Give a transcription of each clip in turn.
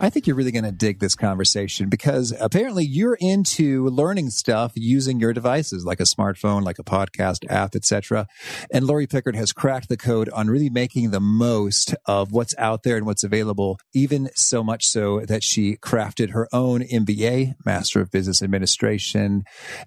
I think you're really going to dig this conversation because apparently you're into learning stuff using your devices like a smartphone, like a podcast app, etc. And Laurie Pickard has cracked the code on really making the most of what's out there and what's available, even so much so that she crafted her own MBA, Master of Business Administration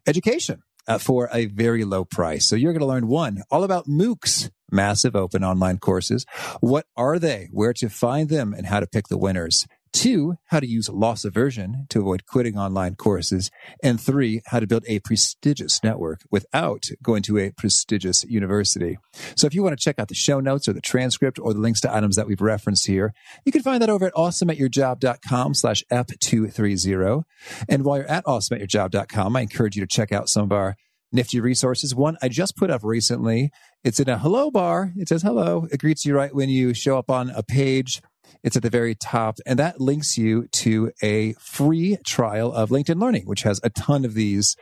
education. Uh, for a very low price. So you're going to learn one, all about MOOCs, massive open online courses. What are they? Where to find them and how to pick the winners. Two, how to use loss aversion to avoid quitting online courses. And three, how to build a prestigious network without going to a prestigious university. So if you want to check out the show notes or the transcript or the links to items that we've referenced here, you can find that over at awesomeatyourjob.com slash ep230. And while you're at awesomeatyourjob.com, I encourage you to check out some of our nifty resources. One I just put up recently. It's in a hello bar. It says hello. It greets you right when you show up on a page. It's at the very top, and that links you to a free trial of LinkedIn Learning, which has a ton of these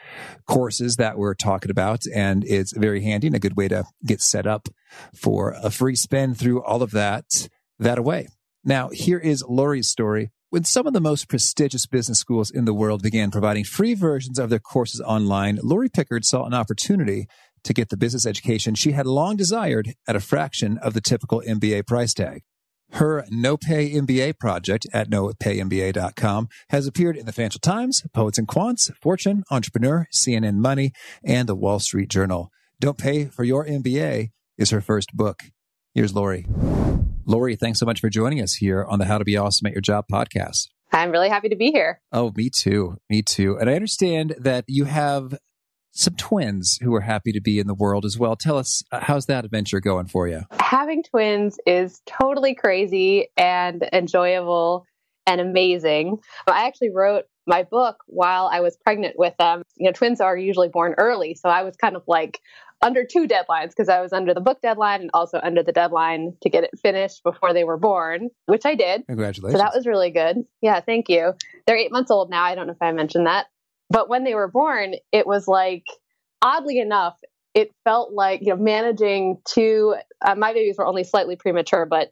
courses that we're talking about. And it's very handy and a good way to get set up for a free spin through all of that, that away. Now, here is Laurie's story. When some of the most prestigious business schools in the world began providing free versions of their courses online, Laurie Pickard saw an opportunity to get the business education she had long desired at a fraction of the typical MBA price tag. Her No Pay MBA project at nopaymba.com has appeared in the Financial Times, Poets and Quants, Fortune, Entrepreneur, CNN Money, and the Wall Street Journal. Don't Pay for Your MBA is her first book. Here's Laurie. Laurie, thanks so much for joining us here on the How to Be Awesome at Your Job podcast. I'm really happy to be here. Oh, me too. Me too. And I understand that you have some twins who are happy to be in the world as well. Tell us, uh, how's that adventure going for you? Having twins is totally crazy and enjoyable and amazing. I actually wrote my book while I was pregnant with them. You know, twins are usually born early. So I was kind of like under two deadlines because I was under the book deadline and also under the deadline to get it finished before they were born, which I did. Congratulations. So that was really good. Yeah, thank you. They're eight months old now. I don't know if I mentioned that. But when they were born, it was like, oddly enough, it felt like, you know, managing two, uh, my babies were only slightly premature, but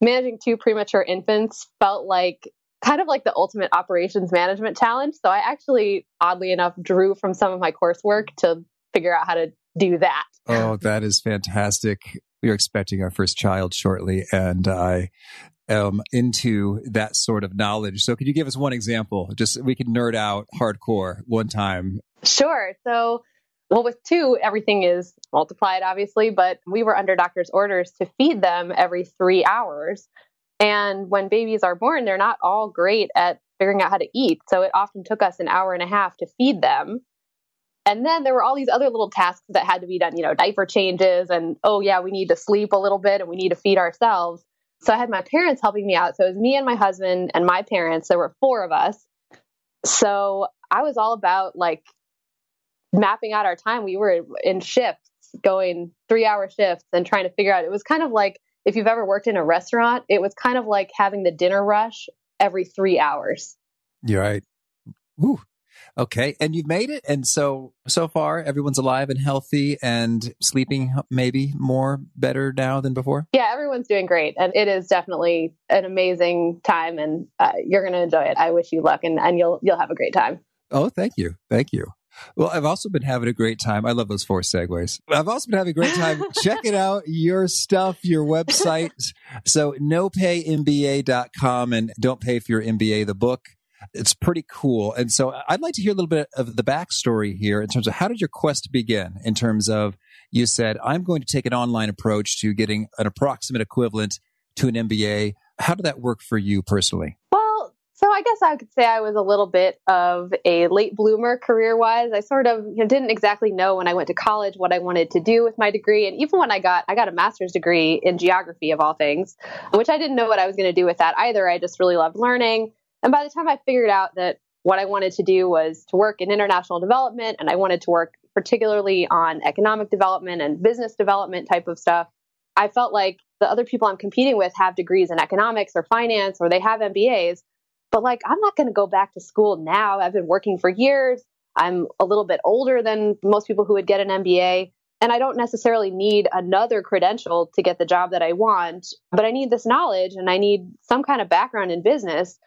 managing two premature infants felt like kind of like the ultimate operations management challenge. So I actually, oddly enough, drew from some of my coursework to figure out how to do that. Oh, that is fantastic. We are expecting our first child shortly, and I am into that sort of knowledge. So, could you give us one example? Just we can nerd out hardcore one time. Sure. So, well, with two, everything is multiplied, obviously, but we were under doctor's orders to feed them every three hours. And when babies are born, they're not all great at figuring out how to eat. So, it often took us an hour and a half to feed them. And then there were all these other little tasks that had to be done, you know, diaper changes and, oh, yeah, we need to sleep a little bit and we need to feed ourselves. So I had my parents helping me out. So it was me and my husband and my parents. There were four of us. So I was all about like mapping out our time. We were in shifts, going three hour shifts and trying to figure out. It was kind of like if you've ever worked in a restaurant, it was kind of like having the dinner rush every three hours. You're right. Ooh, Okay. And you've made it. And so, so far, everyone's alive and healthy and sleeping maybe more better now than before? Yeah, everyone's doing great. And it is definitely an amazing time and uh, you're going to enjoy it. I wish you luck and, and you'll, you'll have a great time. Oh, thank you. Thank you. Well, I've also been having a great time. I love those four segues. I've also been having a great time checking out your stuff, your website. So nopaymba.com and don't pay for your MBA, the book. It's pretty cool. And so I'd like to hear a little bit of the backstory here in terms of how did your quest begin in terms of you said, I'm going to take an online approach to getting an approximate equivalent to an MBA. How did that work for you personally? Well, so I guess I could say I was a little bit of a late bloomer career wise. I sort of you know, didn't exactly know when I went to college what I wanted to do with my degree. And even when I got, I got a master's degree in geography of all things, which I didn't know what I was going to do with that either. I just really loved learning. And by the time I figured out that what I wanted to do was to work in international development and I wanted to work particularly on economic development and business development type of stuff. I felt like the other people I'm competing with have degrees in economics or finance or they have MBAs. But like, I'm not going to go back to school now. I've been working for years. I'm a little bit older than most people who would get an MBA. And I don't necessarily need another credential to get the job that I want, but I need this knowledge and I need some kind of background in business.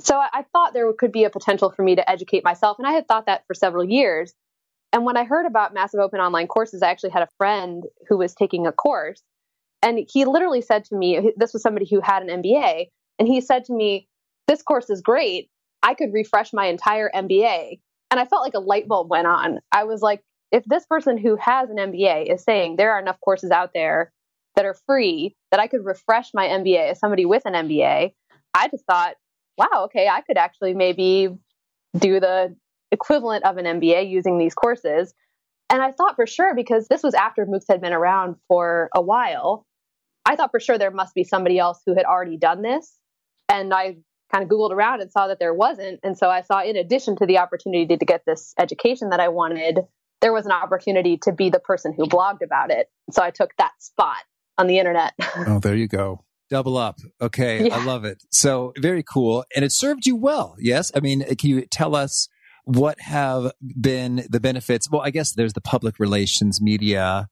So I, thought there could be a potential for me to educate myself. And I had thought that for several years. And when I heard about massive open online courses, I actually had a friend who was taking a course. And he literally said to me, this was somebody who had an MBA. And he said to me, This course is great. I could refresh my entire MBA. And I felt like a light bulb went on. I was like, if this person who has an MBA is saying there are enough courses out there that are free that I could refresh my MBA as somebody with an MBA, I just thought, wow, okay, I could actually maybe do the equivalent of an MBA using these courses. And I thought for sure, because this was after MOOCs had been around for a while, I thought for sure there must be somebody else who had already done this. And I kind of Googled around and saw that there wasn't. And so I saw, in addition to the opportunity to get this education that I wanted, there was an opportunity to be the person who blogged about it. So I took that spot on the internet. oh, there you go. Double up. Okay. Yeah. I love it. So very cool. And it served you well. Yes. I mean, can you tell us what have been the benefits? Well, I guess there's the public relations media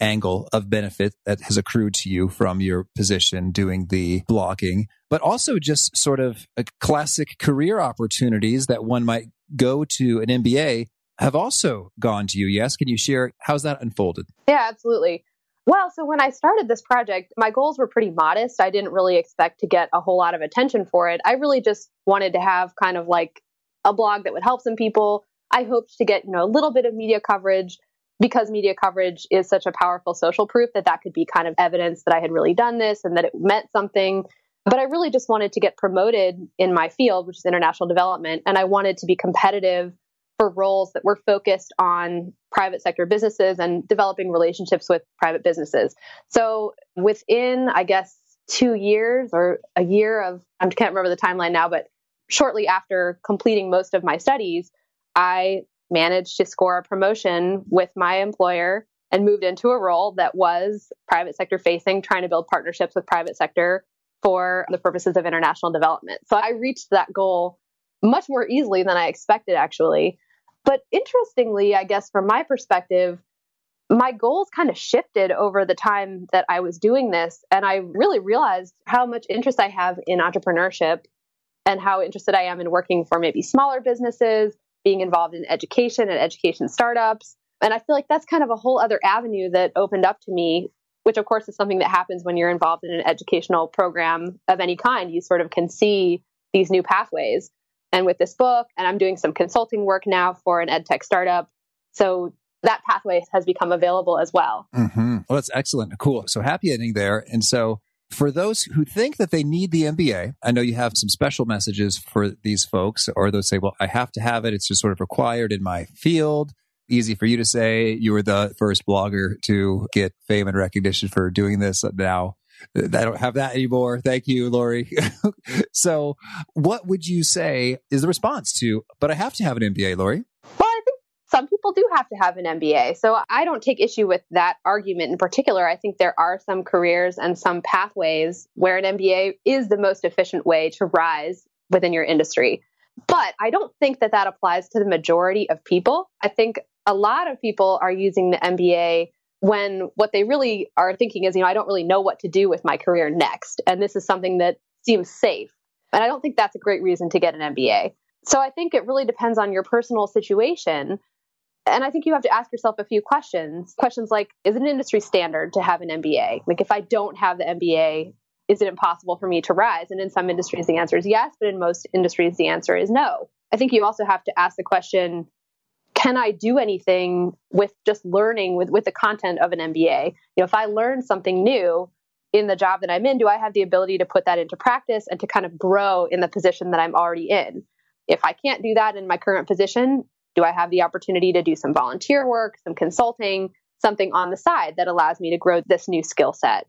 angle of benefit that has accrued to you from your position doing the blogging, but also just sort of classic career opportunities that one might go to an MBA have also gone to you. Yes. Can you share how's that unfolded? Yeah, absolutely. Well, so when I started this project, my goals were pretty modest. I didn't really expect to get a whole lot of attention for it. I really just wanted to have kind of like a blog that would help some people. I hoped to get, you know, a little bit of media coverage because media coverage is such a powerful social proof that that could be kind of evidence that I had really done this and that it meant something. But I really just wanted to get promoted in my field, which is international development. And I wanted to be competitive for roles that were focused on private sector businesses and developing relationships with private businesses. So within, I guess, two years or a year of, I can't remember the timeline now, but shortly after completing most of my studies, I managed to score a promotion with my employer and moved into a role that was private sector facing, trying to build partnerships with private sector for the purposes of international development. So I reached that goal much more easily than I expected, actually. But interestingly, I guess from my perspective, my goals kind of shifted over the time that I was doing this. And I really realized how much interest I have in entrepreneurship and how interested I am in working for maybe smaller businesses, being involved in education and education startups. And I feel like that's kind of a whole other avenue that opened up to me, which of course is something that happens when you're involved in an educational program of any kind. You sort of can see these new pathways and with this book and i'm doing some consulting work now for an ed tech startup so that pathway has become available as well mm-hmm. well that's excellent cool so happy ending there and so for those who think that they need the MBA, I know you have some special messages for these folks, or those say, well, I have to have it. It's just sort of required in my field. Easy for you to say. You were the first blogger to get fame and recognition for doing this. Now I don't have that anymore. Thank you, Laurie. so, what would you say is the response to, but I have to have an MBA, Laurie? Well, I think some people do have to have an MBA. So, I don't take issue with that argument in particular. I think there are some careers and some pathways where an MBA is the most efficient way to rise within your industry. But I don't think that that applies to the majority of people. I think a lot of people are using the MBA when what they really are thinking is, you know, I don't really know what to do with my career next. And this is something that seems safe. And I don't think that's a great reason to get an MBA. So I think it really depends on your personal situation. And I think you have to ask yourself a few questions. Questions like Is it an industry standard to have an MBA? Like, if I don't have the MBA, is it impossible for me to rise? And in some industries, the answer is yes, but in most industries, the answer is no. I think you also have to ask the question can I do anything with just learning with, with the content of an MBA? You know, if I learn something new in the job that I'm in, do I have the ability to put that into practice and to kind of grow in the position that I'm already in? If I can't do that in my current position, do I have the opportunity to do some volunteer work, some consulting, something on the side that allows me to grow this new skill set?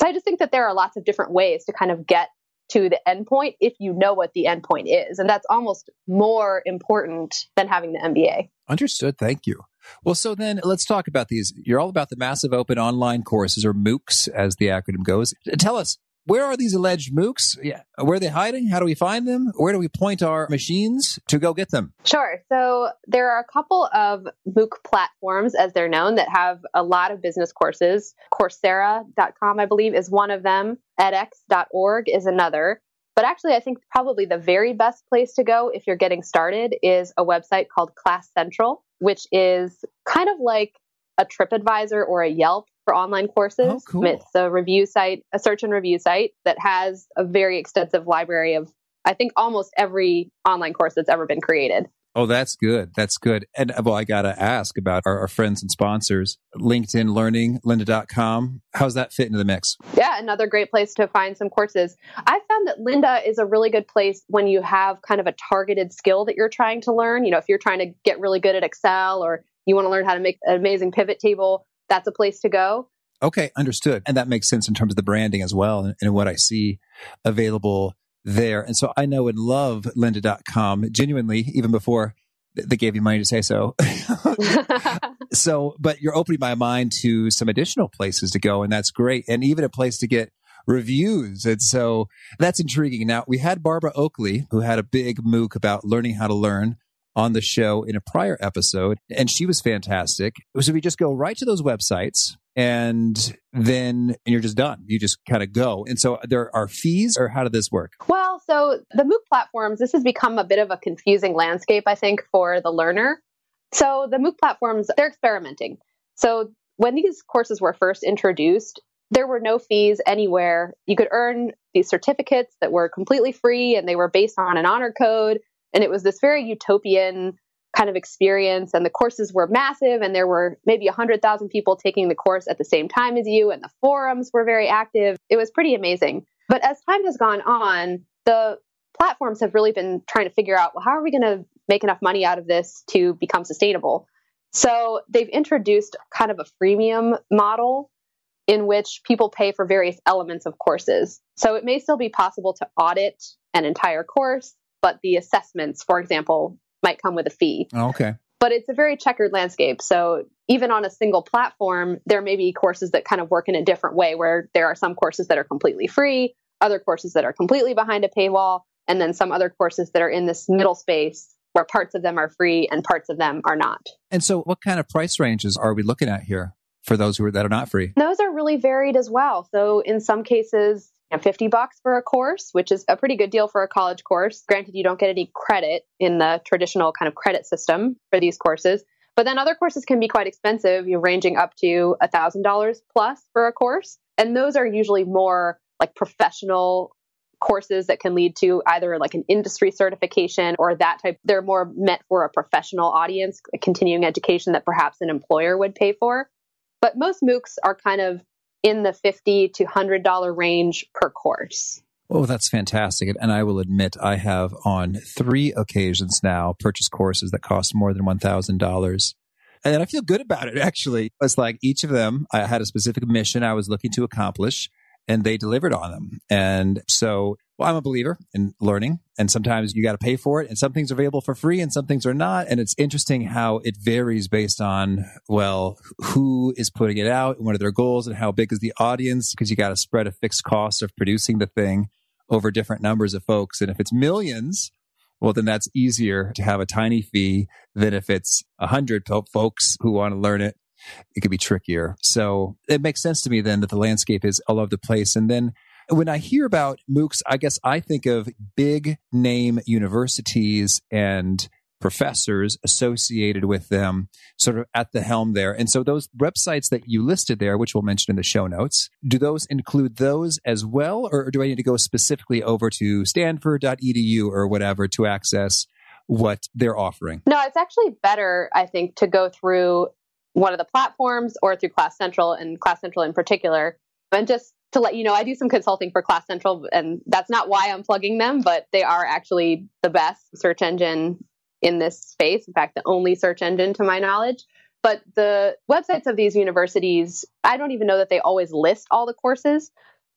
So I just think that there are lots of different ways to kind of get to the endpoint if you know what the endpoint is. And that's almost more important than having the MBA. Understood. Thank you. Well, so then let's talk about these. You're all about the massive open online courses or MOOCs as the acronym goes. Tell us, where are these alleged MOOCs? Yeah. Where are they hiding? How do we find them? Where do we point our machines to go get them? Sure. So there are a couple of MOOC platforms, as they're known, that have a lot of business courses. Coursera.com, I believe, is one of them. edX.org is another. But actually, I think probably the very best place to go if you're getting started is a website called Class Central, which is kind of like a TripAdvisor or a Yelp for online courses. Oh, cool. It's a review site, a search and review site that has a very extensive library of, I think, almost every online course that's ever been created. Oh, that's good. That's good. And uh, well, I got to ask about our, our, friends and sponsors, LinkedIn Learning, lynda.com. How's that fit into the mix? Yeah, another great place to find some courses. I found that Lynda is a really good place when you have kind of a targeted skill that you're trying to learn. You know, if you're trying to get really good at Excel or you want to learn how to make an amazing pivot table, that's a place to go. Okay, understood. And that makes sense in terms of the branding as well and, and what I see available there. And so I know and love lynda.com genuinely, even before they gave you money to say so. so, but you're opening my mind to some additional places to go, and that's great. And even a place to get reviews. And so that's intriguing. Now, we had Barbara Oakley, who had a big MOOC about learning how to learn on the show in a prior episode, and she was fantastic. So we just go right to those websites and then you're just done. You just kind of go. And so there are fees, or how did this work? Well, so the MOOC platforms, this has become a bit of a confusing landscape, I think, for the learner. So the MOOC platforms, they're experimenting. So when these courses were first introduced, there were no fees anywhere. You could earn these certificates that were completely free and they were based on an honor code. And it was this very utopian kind of experience. And the courses were massive, and there were maybe 100,000 people taking the course at the same time as you, and the forums were very active. It was pretty amazing. But as time has gone on, the platforms have really been trying to figure out well, how are we going to make enough money out of this to become sustainable? So they've introduced kind of a freemium model in which people pay for various elements of courses. So it may still be possible to audit an entire course, but the assessments, for example, might come with a fee. Oh, okay. But it's a very checkered landscape. So even on a single platform, there may be courses that kind of work in a different way where there are some courses that are completely free, other courses that are completely behind a paywall, and then some other courses that are in this middle space where parts of them are free and parts of them are not. And so what kind of price ranges are we looking at here for those who are that are not free? Those are really varied as well. So in some cases, 50 bucks for a course, which is a pretty good deal for a college course. Granted, you don't get any credit in the traditional kind of credit system for these courses. But then other courses can be quite expensive, you're ranging up to $1,000 plus for a course. And those are usually more like professional courses that can lead to either like an industry certification or that type. They're more meant for a professional audience, a continuing education that perhaps an employer would pay for. But most MOOCs are kind of in the 50 to $100 range per course. Oh, that's fantastic. And I will admit, I have on three occasions now purchased courses that cost more than $1,000. And I feel good about it, actually. It's like each of them, I had a specific mission I was looking to accomplish, and they delivered on them. And so well, I'm a believer in learning, and sometimes you got to pay for it, and some things are available for free, and some things are not. And it's interesting how it varies based on, well, who is putting it out, and what are their goals, and how big is the audience, because you got to spread a fixed cost of producing the thing over different numbers of folks. And if it's millions, well, then that's easier to have a tiny fee than if it's a hundred folks who want to learn it. It could be trickier. So it makes sense to me then that the landscape is all over the place. And then when I hear about MOOCs, I guess I think of big name universities and professors associated with them sort of at the helm there. And so those websites that you listed there, which we'll mention in the show notes, do those include those as well? Or do I need to go specifically over to stanford.edu or whatever to access what they're offering? No, it's actually better, I think, to go through one of the platforms or through Class Central and Class Central in particular and just to let you know, I do some consulting for Class Central, and that's not why I'm plugging them, but they are actually the best search engine in this space. In fact, the only search engine to my knowledge. But the websites of these universities, I don't even know that they always list all the courses.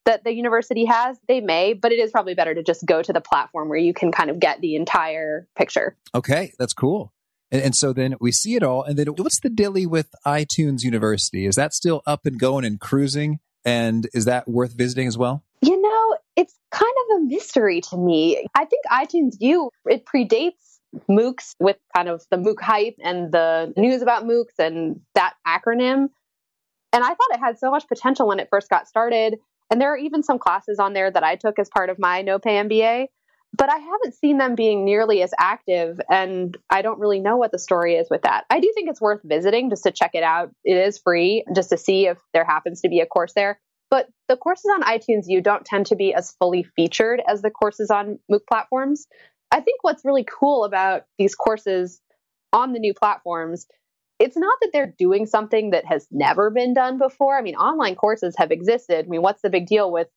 that the university has, they may, but it is probably better to just go to the platform where you can kind of get the entire picture. Okay, that's cool. And, and, so then we see it all. And then what's the dilly with iTunes University? Is that still up and going and cruising? And is that worth visiting as well? You know, it's kind of a mystery to me. I think iTunes U, it predates MOOCs with kind of the MOOC hype and the news about MOOCs and that acronym. And I thought it had so much potential when it first got started. And there are even some classes on there that I took as part of my no pay MBA, but I haven't seen them being nearly as active. And I don't really know what the story is with that. I do think it's worth visiting just to check it out. It is free just to see if there happens to be a course there. But the courses on iTunes U don't tend to be as fully featured as the courses on MOOC platforms. I think what's really cool about these courses on the new platforms it's not that they're doing something that has never been done before. I mean, online courses have existed. I mean, what's the big deal with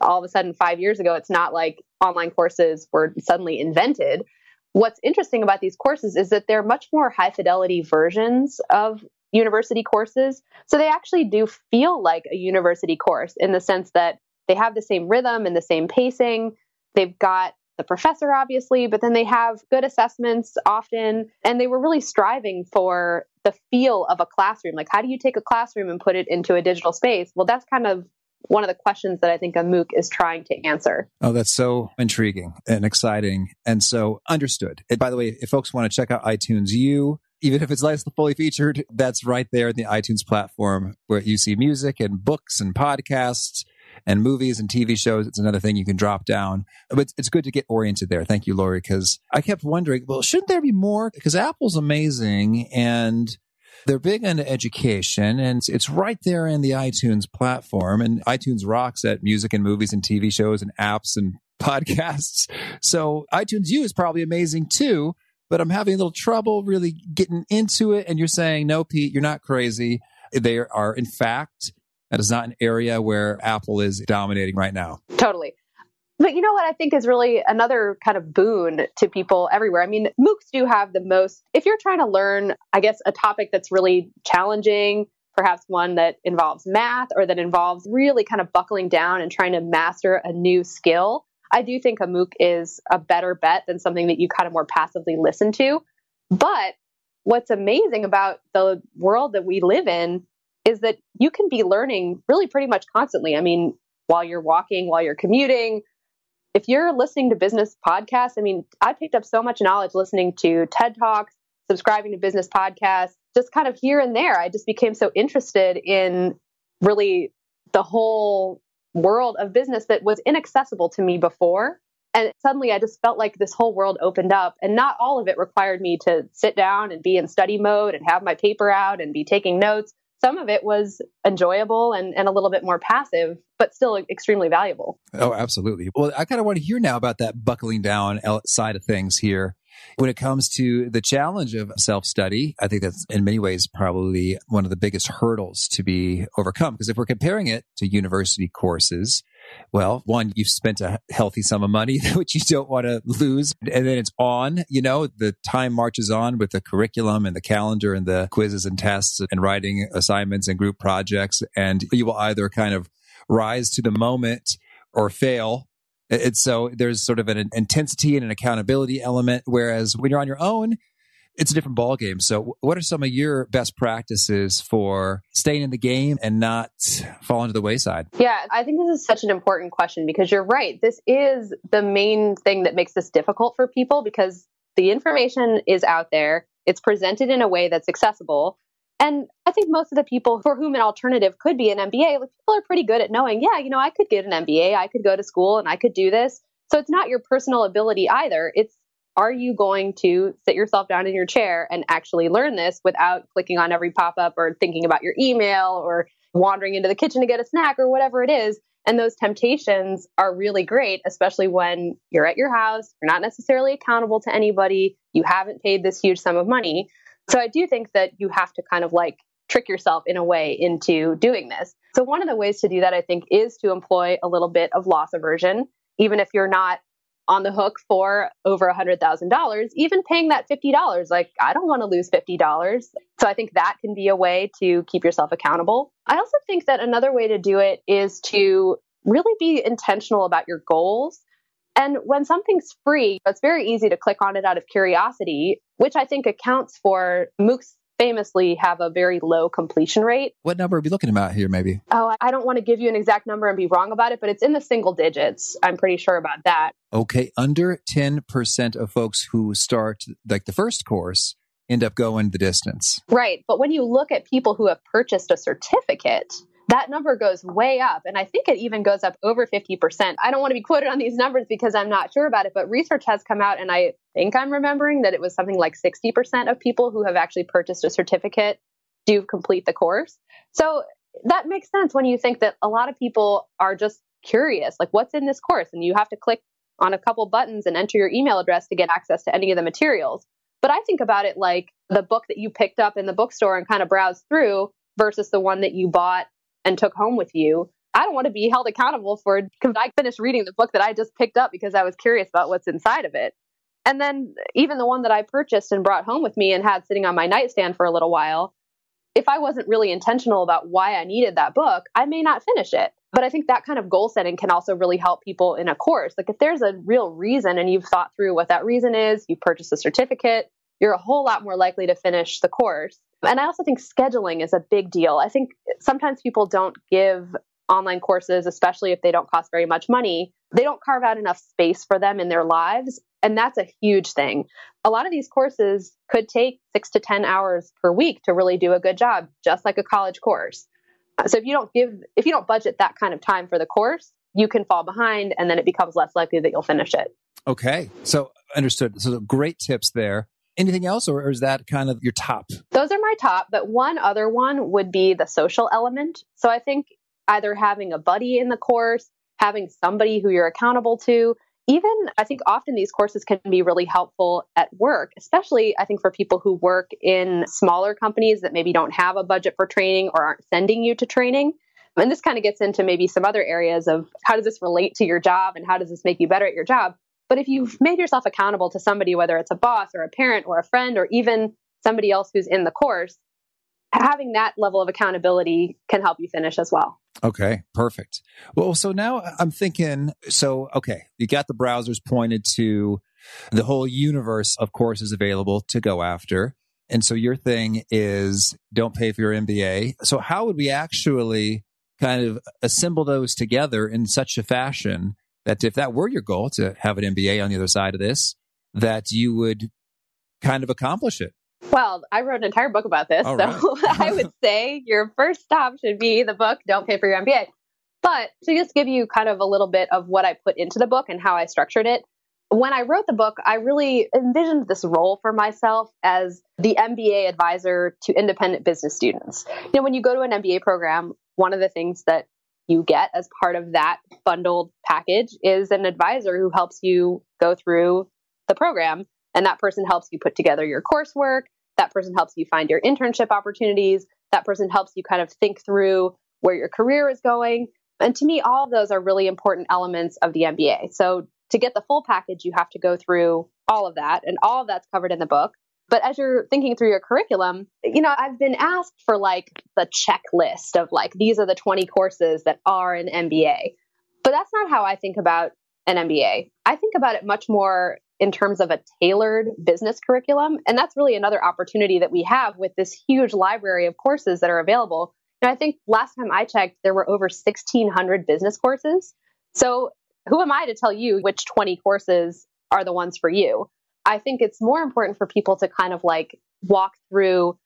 all of a sudden five years ago? It's not like online courses were suddenly invented. What's interesting about these courses is that they're much more high fidelity versions of university courses. So they actually do feel like a university course in the sense that they have the same rhythm and the same pacing. They've got the professor, obviously, but then they have good assessments often. And they were really striving for the feel of a classroom. Like, how do you take a classroom and put it into a digital space? Well, that's kind of one of the questions that I think a MOOC is trying to answer. Oh, that's so intriguing and exciting. And so understood. And by the way, if folks want to check out iTunes U, even if it's less fully featured, that's right there in the iTunes platform where you see music and books and podcasts and movies and TV shows. It's another thing you can drop down. But it's good to get oriented there. Thank you, Laurie, because I kept wondering, well, shouldn't there be more? Because Apple's amazing and they're big into education and it's right there in the iTunes platform and iTunes rocks at music and movies and TV shows and apps and podcasts. So iTunes U is probably amazing too, but I'm having a little trouble really getting into it. And you're saying, no, Pete, you're not crazy. They are, in fact, that is not an area where Apple is dominating right now. Totally. But you know what I think is really another kind of boon to people everywhere. I mean, MOOCs do have the most, if you're trying to learn, I guess, a topic that's really challenging, perhaps one that involves math or that involves really kind of buckling down and trying to master a new skill, I do think a MOOC is a better bet than something that you kind of more passively listen to. But what's amazing about the world that we live in is that you can be learning really pretty much constantly. I mean, while you're walking, while you're commuting, if you're listening to business podcasts, I mean, I picked up so much knowledge listening to TED Talks, subscribing to business podcasts, just kind of here and there. I just became so interested in really the whole world of business that was inaccessible to me before. And suddenly I just felt like this whole world opened up, and not all of it required me to sit down and be in study mode and have my paper out and be taking notes some of it was enjoyable and, and a little bit more passive, but still extremely valuable. Oh, absolutely. Well, I kind of want to hear now about that buckling down side of things here. When it comes to the challenge of self study, I think that's in many ways probably one of the biggest hurdles to be overcome. Because if we're comparing it to university courses, well, one, you've spent a healthy sum of money, which you don't want to lose. And then it's on, you know, the time marches on with the curriculum and the calendar and the quizzes and tests and writing assignments and group projects. And you will either kind of rise to the moment or fail. It's so there's sort of an intensity and an accountability element. Whereas when you're on your own, it's a different ball game. So, what are some of your best practices for staying in the game and not falling to the wayside? Yeah, I think this is such an important question because you're right. This is the main thing that makes this difficult for people because the information is out there. It's presented in a way that's accessible. And I think most of the people for whom an alternative could be an MBA, like people are pretty good at knowing, yeah, you know, I could get an MBA, I could go to school and I could do this. So it's not your personal ability either. It's are you going to sit yourself down in your chair and actually learn this without clicking on every pop up or thinking about your email or wandering into the kitchen to get a snack or whatever it is? And those temptations are really great, especially when you're at your house, you're not necessarily accountable to anybody, you haven't paid this huge sum of money. So I do think that you have to kind of like trick yourself in a way into doing this. So one of the ways to do that, I think, is to employ a little bit of loss aversion. Even if you're not on the hook for over a $100,000, even paying that $50. Like, I don't want to lose $50. So I think that can be a way to keep yourself accountable. I also think that another way to do it is to really be intentional about your goals. And when something's free, it's very easy to click on it out of curiosity, which I think accounts for MOOCs famously have a very low completion rate. What number are we looking about here, maybe? Oh, I don't want to give you an exact number and be wrong about it, but it's in the single digits. I'm pretty sure about that. Okay, under 10% of folks who start like the first course end up going the distance. Right. But when you look at people who have purchased a certificate, that number goes way up. And I think it even goes up over 50%. I don't want to be quoted on these numbers because I'm not sure about it, but research has come out, and I think I'm remembering that it was something like 60% of people who have actually purchased a certificate do complete the course. So that makes sense when you think that a lot of people are just curious, like, what's in this course? And you have to click on a couple buttons and enter your email address to get access to any of the materials. But I think about it like the book that you picked up in the bookstore and kind of browsed through versus the one that you bought and took home with you. I don't want to be held accountable for because I finished reading the book that I just picked up because I was curious about what's inside of it. And then even the one that I purchased and brought home with me and had sitting on my nightstand for a little while, if I wasn't really intentional about why I needed that book, I may not finish it. But I think that kind of goal setting can also really help people in a course. Like if there's a real reason and you've thought through what that reason is, you purchased a certificate, you're a whole lot more likely to finish the course. And I also think scheduling is a big deal. I think sometimes people don't give online courses, especially if they don't cost very much money, they don't carve out enough space for them in their lives. And that's a huge thing. A lot of these courses could take six to 10 hours per week to really do a good job, just like a college course. So if you don't give, if you don't budget that kind of time for the course, you can fall behind Anything else, or is that kind of your top? Those are my top, but one other one would be the social element. So I think either having a buddy in the course, having somebody who you're accountable to, even I think often these courses can be really helpful at work, especially I think for people who work in smaller companies that maybe don't have a budget for training or aren't sending you to training. And this kind of gets into maybe some other areas of how does this relate to your job and how does this make you better at your job? But if you've made yourself accountable to somebody, whether it's a boss or a parent or a friend or even somebody else who's in the course, having that level of accountability can help you finish as well. Okay, perfect. Well, so now I'm thinking so, okay, you got the browsers pointed to the whole universe of courses available to go after. And so your thing is don't pay for your MBA. So, how would we actually kind of assemble those together in such a fashion that if that were your goal to have an MBA on the other side of this, that you would kind of accomplish it? Well, I wrote an entire book about this. All so right. I would say your first stop should be the book, Don't Pay for Your MBA. But to just give you kind of a little bit of what I put into the book and how I structured it, when I wrote the book, I really envisioned this role for myself as the MBA advisor to independent business students. You know, when you go to an MBA program, one of the things that you get as part of that bundled package is an advisor who helps you go through the program. And that person helps you put together your coursework. That person helps you find your internship opportunities. That person helps you kind of think through where your career is going. And to me, all of those are really important elements of the MBA. So to get the full package, you have to go through all of that. And all of that's covered in the book. But as you're thinking through your curriculum, you know, I've been asked for like the checklist of like, these are the 20 courses that are an MBA. But that's not how I think about an MBA. I think about it much more in terms of a tailored business curriculum. And that's really another opportunity that we have with this huge library of courses that are available. And I think last time I checked, there were over 1,600 business courses. So who am I to tell you which 20 courses are the ones for you? I think it's more important for people to kind of like walk through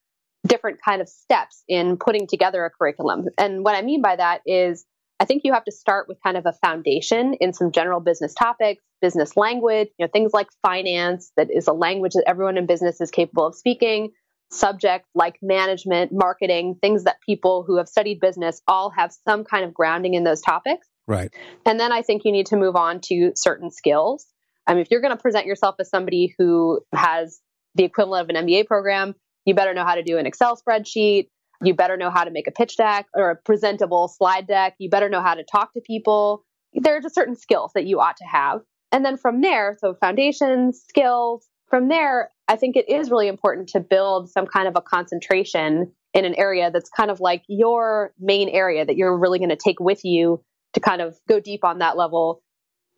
different kind of steps in putting together a curriculum. And what I mean by that is I think you have to start with kind of a foundation in some general business topics, business language, you know, things like finance that is a language that everyone in business is capable of speaking, subject like management, marketing, things that people who have studied business all have some kind of grounding in those topics. Right. And then I think you need to move on to certain skills. Mean, if you're going to present yourself as somebody who has the equivalent of an MBA program, you better know how to do an Excel spreadsheet. You better know how to make a pitch deck or a presentable slide deck. You better know how to talk to people. There are just certain skills that you ought to have. And then from there, so foundations, skills, from there, I think it is really important to build some kind of a concentration in an area that's kind of like your main area that you're really going to take with you to kind of go deep on that level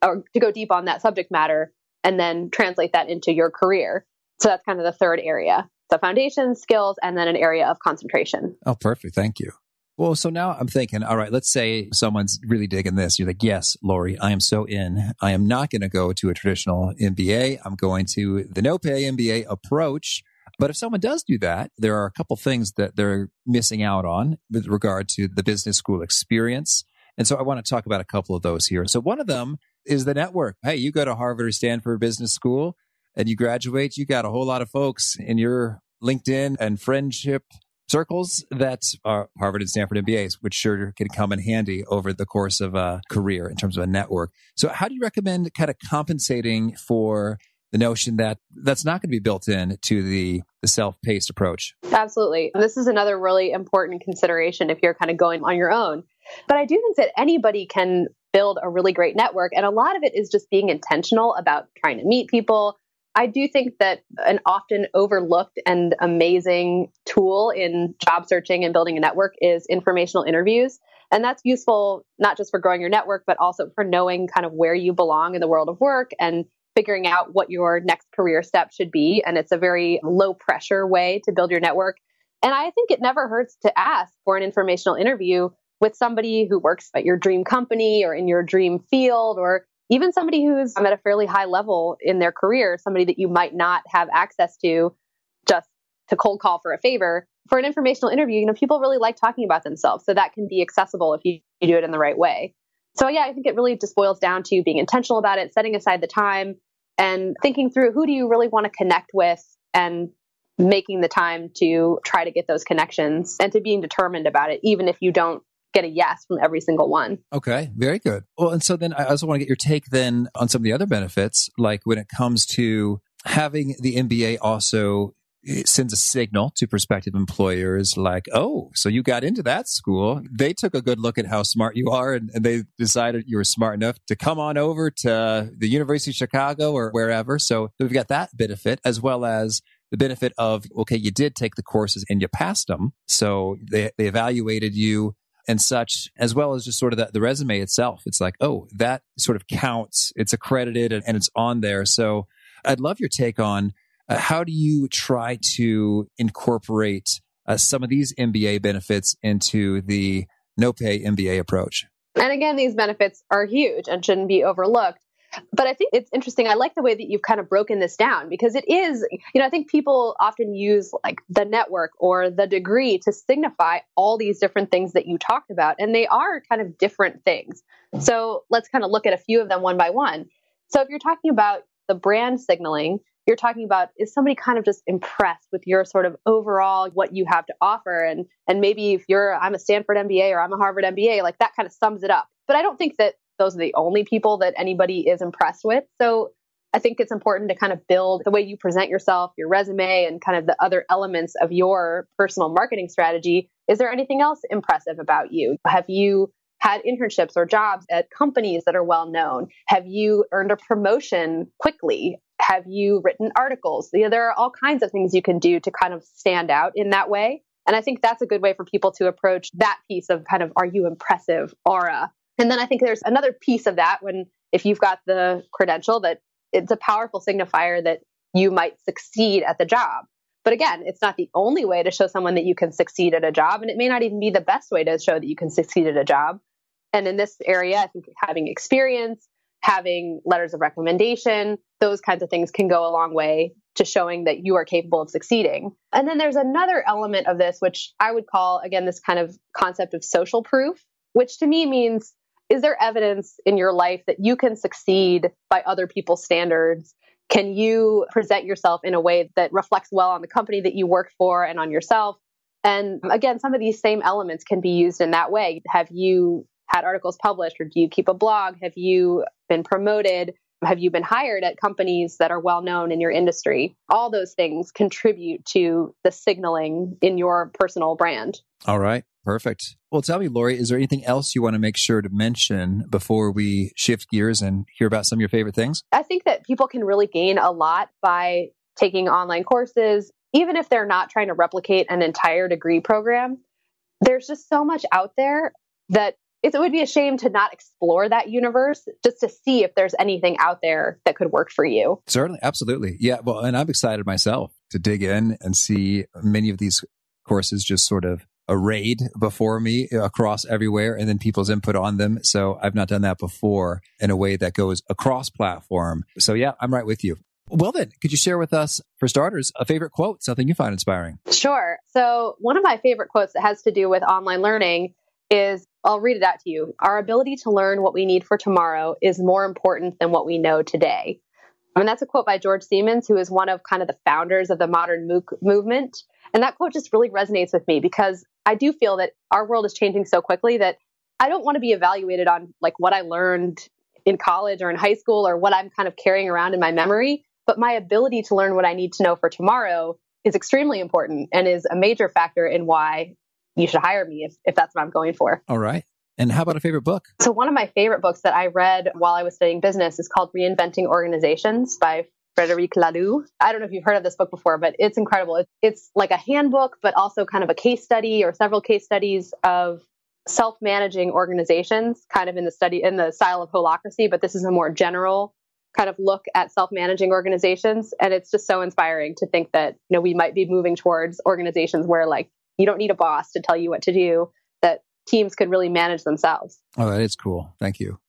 or to go deep on that subject matter and then translate that into your career. So that's kind of the third area. So foundation, skills, and then an area of concentration. Oh, perfect. Thank you. Well, so now I'm thinking, all right, let's say someone's really digging this. You're like, yes, Laurie, I am so in. I am not going to go to a traditional MBA. I'm going to the no pay MBA approach. But if someone does do that, there are a couple things that they're missing out on with regard to the business school experience. And so I want to talk about a couple of those here. So one of them is the network. Hey, you go to Harvard or Stanford Business School and you graduate, you got a whole lot of folks in your LinkedIn and friendship circles that are Harvard and Stanford MBAs, which sure can come in handy over the course of a career in terms of a network. So, how do you recommend kind of compensating for the notion that that's not going to be built in to the, the self-paced approach? Absolutely. This is another really important consideration if you're kind of going on your own. But I do think that anybody can build a really great network. And a lot of it is just being intentional about trying to meet people, I do think that an often overlooked and amazing tool in job searching and building a network is informational interviews. And that's useful not just for growing your network, but also for knowing kind of where you belong in the world of work and figuring out what your next career step should be. And it's a very low pressure way to build your network. And I think it never hurts to ask for an informational interview with somebody who works at your dream company or in your dream field or even somebody who's at a fairly high level in their career, somebody that you might not have access to just to cold call for a favor. For an informational interview, you know, people really like talking about themselves. So that can be accessible if you, you do it in the right way. So yeah, I think it really just boils down to being intentional about it, setting aside the time and thinking through who do you really want to connect with and making the time to try to get those connections and to being determined about it, even if you don't get a yes from every single one. Okay, very good. Well, and so then I also want to get your take then on some of the other benefits, like when it comes to having the MBA also it sends a signal to prospective employers like, oh, so you got into that school. They took a good look at how smart you are and, and, they decided you were smart enough to come on over to the University of Chicago or wherever. So we've got that benefit as well as the benefit of, okay, you did take the courses and you passed them. So they, they evaluated you and such, as well as just sort of the, the resume itself. It's like, oh, that sort of counts. It's accredited and, and it's on there. So I'd love your take on uh, how do you try to incorporate uh, some of these MBA benefits into the no pay MBA approach? And again, these benefits are huge and shouldn't be overlooked. But I think it's interesting. I like the way that you've kind of broken this down because it is, you know, I think people often use like the network or the degree to signify all these different things that you talked about. And they are kind of different things. So let's kind of look at a few of them one by one. So if you're talking about the brand signaling, you're talking about is somebody kind of just impressed with your sort of overall what you have to offer and and maybe if you're I'm a Stanford MBA or I'm a Harvard MBA like that kind of sums it up. But I don't think that those are the only people that anybody is impressed with. So I think it's important to kind of build the way you present yourself, your resume, and kind of the other elements of your personal marketing strategy. Is there anything else impressive about you? Have you had internships or jobs at companies that are well known? Have you earned a promotion quickly? Have you written articles? You know, there are all kinds of things you can do to kind of stand out in that way. And I think that's a good way for people to approach that piece of kind of are you impressive aura and then I think there's another piece of that when if you've got the credential that it's a powerful signifier that you might succeed at the job. But again, it's not the only way to show someone that you can succeed at a job, and it may not even be the best way to show that you can succeed at a job. And in this area, I think having experience, having letters of recommendation, those kinds of things can go a long way to showing that you are capable of succeeding. And then there's another element of this, which I would call, again, this kind of concept of social proof, which to me means is there evidence in your life that you can succeed by other people's standards? Can you present yourself in a way that reflects well on the company that you work for and on yourself? And again, some of these same elements can be used in that way. Have you had articles published or do you keep a blog? Have you been promoted? Have you been hired at companies that are well known in your industry? All those things contribute to the signaling in your personal brand. All right. Perfect. Well, tell me, Laurie, is there anything else you want to make sure to mention before we shift gears and hear about some of your favorite things? I think that people can really gain a lot by taking online courses, even if they're not trying to replicate an entire degree program. There's just so much out there that it would be a shame to not explore that universe just to see if there's anything out there that could work for you. Certainly, absolutely. Yeah. Well, and I'm excited myself to dig in and see many of these courses just sort of arrayed before me across everywhere and then people's input on them. So I've not done that before in a way that goes across platform. So yeah, I'm right with you. Well, then, could you share with us, for starters, a favorite quote, something you find inspiring? Sure. So, one of my favorite quotes that has to do with online learning is I'll read it out to you. Our ability to learn what we need for tomorrow is more important than what we know today. I mean, that's a quote by George Siemens, who is one of kind of the founders of the modern MOOC movement. And that quote just really resonates with me because I do feel that our world is changing so quickly that I don't want to be evaluated on like what I learned in college or in high school or what I'm kind of carrying around in my memory. But my ability to learn what I need to know for tomorrow is extremely important and is a major factor in why you should hire me if, if that's what I'm going for. All right. And how about a favorite book? So, one of my favorite books that I read while I was studying business is called Reinventing Organizations by Frederic Laloux. I don't know if you've heard of this book before, but it's incredible. It's, it's like a handbook, but also kind of a case study or several case studies of self-managing organizations, kind of in the study in the style of holacracy. But this is a more general kind of look at self-managing organizations, and it's just so inspiring to think that you know we might be moving towards organizations where like you don't need a boss to tell you what to do. That teams could really manage themselves. Oh, that is cool. Thank you.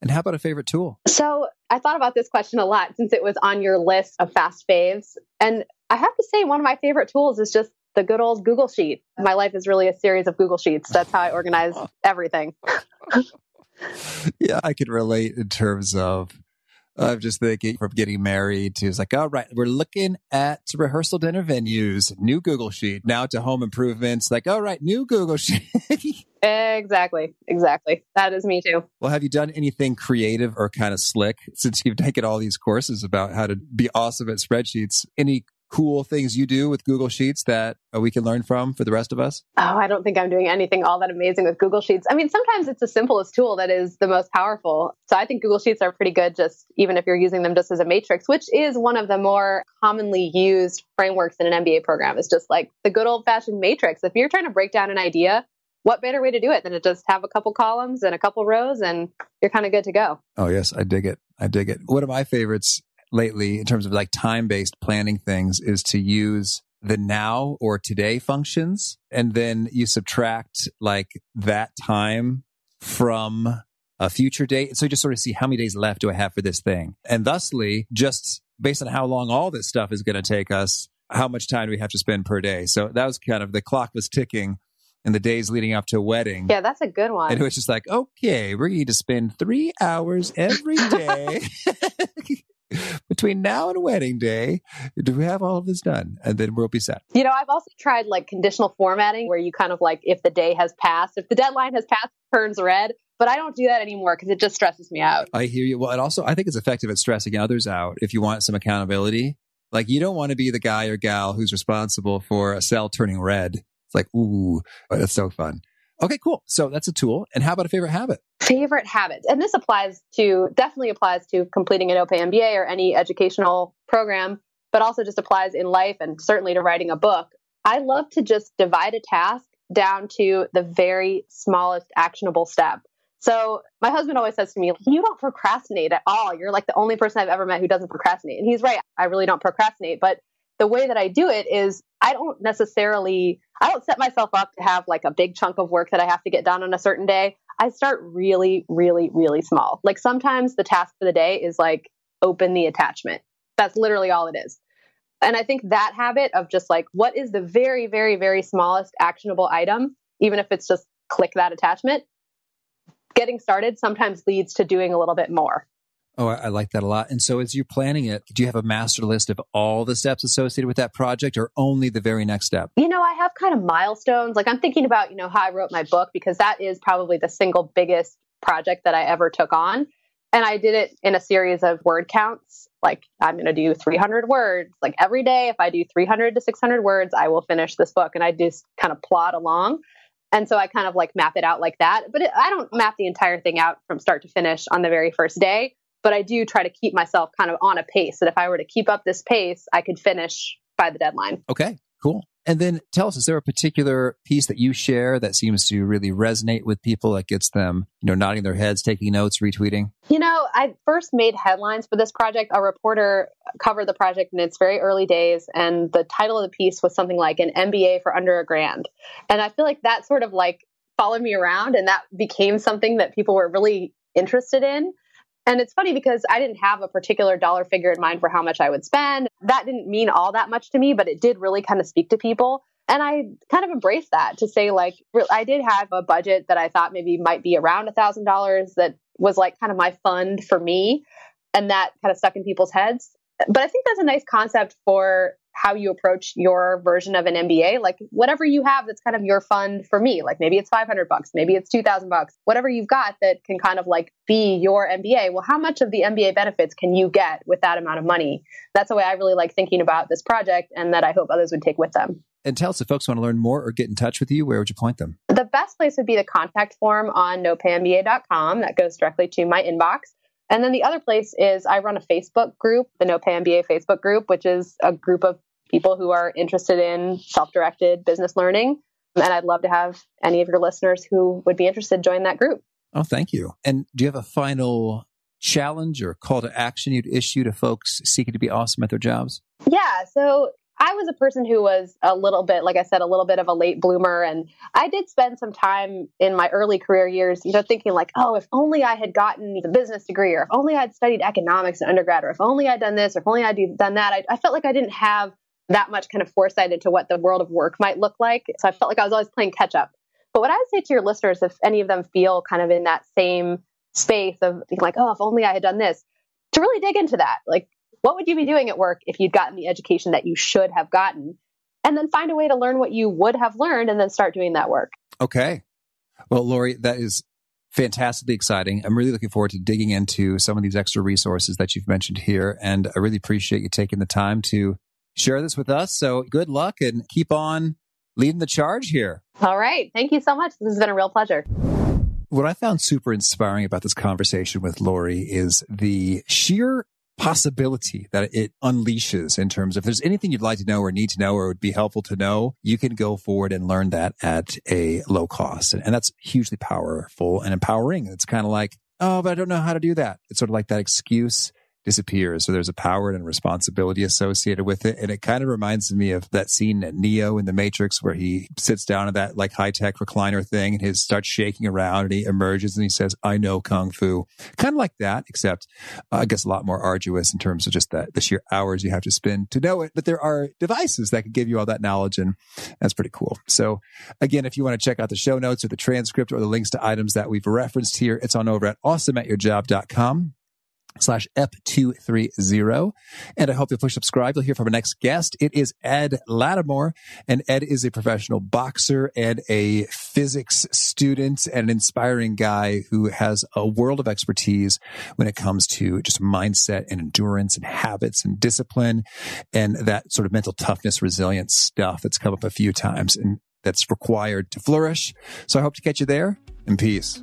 And how about a favorite tool? So I thought about this question a lot since it was on your list of fast faves. And I have to say, one of my favorite tools is just the good old Google Sheet. My life is really a series of Google Sheets. That's how I organize everything. yeah, I can relate in terms of I'm just thinking from getting married to it's like, all right, we're looking at rehearsal dinner venues, new Google Sheet. Now to home improvements, like, all right, new Google Sheet. exactly. Exactly. That is me too. Well, have you done anything creative or kind of slick since you've taken all these courses about how to be awesome at spreadsheets? Any cool things you do with Google Sheets that uh, we can learn from for the rest of us? Oh, I don't think I'm doing anything all that amazing with Google Sheets. I mean, sometimes it's the simplest tool that is the most powerful. So I think Google Sheets are pretty good, just even if you're using them just as a matrix, which is one of the more commonly used frameworks in an MBA program. Is just like the good old fashioned matrix. If you're trying to break down an idea, what better way to do it than to just have a couple columns and a couple rows and you're kind of good to go. Oh, yes, I dig it. I dig it. One of my favorites lately in terms of like time based planning things is to use the now or today functions. And then you subtract like that time from a future date. So you just sort of see how many days left do I have for this thing? And thusly, just based on how long all this stuff is going to take us, how much time do we have to spend per day? So that was kind of the clock was ticking in the days leading up to a wedding. Yeah, that's a good one. And it was just like, okay, we're going to spend three hours every day between now and wedding day, do we have all of this done? And then we'll be set. You know, I've also tried like conditional formatting where you kind of like, if the day has passed, if the deadline has passed, turns red. But I don't do that anymore because it just stresses me out. I hear you. Well, and also, I think it's effective at stressing others out if you want some accountability. Like, you don't want to be the guy or gal who's responsible for a cell turning red. It's like, ooh, it's so fun. Okay, cool. So that's a tool. And how about a favorite habit? Favorite habit. And this applies to, definitely applies to completing an OPE MBA or any educational program, but also just applies in life and certainly to writing a book. I love to just divide a task down to the very smallest actionable step. So my husband always says to me, You don't procrastinate at all. You're like the only person I've ever met who doesn't procrastinate. And he's right. I really don't procrastinate. But the way that I do it is I don't necessarily I don't set myself up to have like a big chunk of work that I have to get done on a certain day. I start really, really, really small. Like sometimes the task for the day is like open the attachment. That's literally all it is. And I think that habit of just like, what is the very, very, very smallest actionable item, even if it's just click that attachment, getting started sometimes leads to doing a little bit more. Oh, I, like that a lot. And so as you're planning it, do you have a master list of all the steps associated with that project or only the very next step? You know, I have kind of milestones. Like I'm thinking about, you know, how I wrote my book because that is probably the single biggest project that I ever took on. And I did it in a series of word counts. Like I'm going to do 300 words. Like every day, if I do 300 to 600 words, I will finish this book. And I just kind of plod along. And so I kind of like map it out like that. But it, I don't map the entire thing out from start to finish on the very first day but I do try to keep myself kind of on a pace that if I were to keep up this pace, I could finish by the deadline. Okay, cool. And then tell us, is there a particular piece that you share that seems to really resonate with people that gets them, you know, nodding their heads, taking notes, retweeting? You know, I first made headlines for this project. A reporter covered the project in its very early days, and the title of the piece was something like an MBA for under a grand. And I feel like that sort of like followed me around, and that became something that people were really interested in. And it's funny because I didn't have a particular dollar figure in mind for how much I would spend. That didn't mean all that much to me, but it did really kind of speak to people. And I kind of embraced that to say, like, I did have a budget that I thought maybe might be around a $1,000 that was like kind of my fund for me. And that kind of stuck in people's heads. But I think that's a nice concept for how you approach your version of an MBA. Like whatever you have that's kind of your fund for me. Like maybe it's 500 bucks, maybe it's 2000 bucks, whatever you've got that can kind of like be your MBA. Well, how much of the MBA benefits can you get with that amount of money? That's the way I really like thinking about this project and that I hope others would take with them. And tell us if folks want to learn more or get in touch with you, where would you point them? The best place would be the contact form on nopayMBA.com. That goes directly to my inbox. And then the other place is I run a Facebook group, the No Pay MBA Facebook group, which is a group of people who are interested in self directed business learning. And I'd love to have any of your listeners who would be interested join that group. Oh, thank you. And do you have a final challenge or call to action you'd issue to folks seeking to be awesome at their jobs? Yeah. So I was a person who was a little bit, like I said, a little bit of a late bloomer. And I did spend some time in my early career years, you know, thinking like, oh, if only I had gotten the business degree, or if only I'd studied economics in undergrad, or if only I'd done this, or if only I'd done that. I, I felt like I didn't have that much kind of foresight into what the world of work might look like. So I felt like I was always playing catch up. But what I would say to your listeners, if any of them feel kind of in that same space of like, oh, if only I had done this, to really dig into that. Like, what would you be doing at work if you'd gotten the education that you should have gotten? And then find a way to learn what you would have learned and then start doing that work. Okay. Well, Laurie, that is fantastically exciting. I'm really looking forward to digging into some of these extra resources that you've mentioned here. And I really appreciate you taking the time to share this with us. So good luck and keep on leading the charge here. All right. Thank you so much. This has been a real pleasure. What I found super inspiring about this conversation with Laurie is the sheer possibility that it unleashes in terms of if there's anything you'd like to know or need to know or would be helpful to know, you can go forward and learn that at a low cost. And, that's hugely powerful and empowering. It's kind of like, oh, but I don't know how to do that. It's sort of like that excuse disappears. So there's a power and responsibility associated with it. And it kind of reminds me of that scene at Neo in the Matrix where he sits down at that like high tech recliner thing and he starts shaking around and he emerges and he says, I know Kung Fu. Kind of like that, except uh, I guess a lot more arduous in terms of just that the sheer hours you have to spend to know it. But there are devices that can give you all that knowledge and that's pretty cool. So again, if you want to check out the show notes or the transcript or the links to items that we've referenced here, it's on over at awesomeatyourjob.com slash EP230. And I hope you'll push subscribe. You'll hear from our next guest. It is Ed Latimer. And Ed is a professional boxer and a physics student and an inspiring guy who has a world of expertise when it comes to just mindset and endurance and habits and discipline and that sort of mental toughness, resilience stuff that's come up a few times and that's required to flourish. So I hope to catch you there and peace.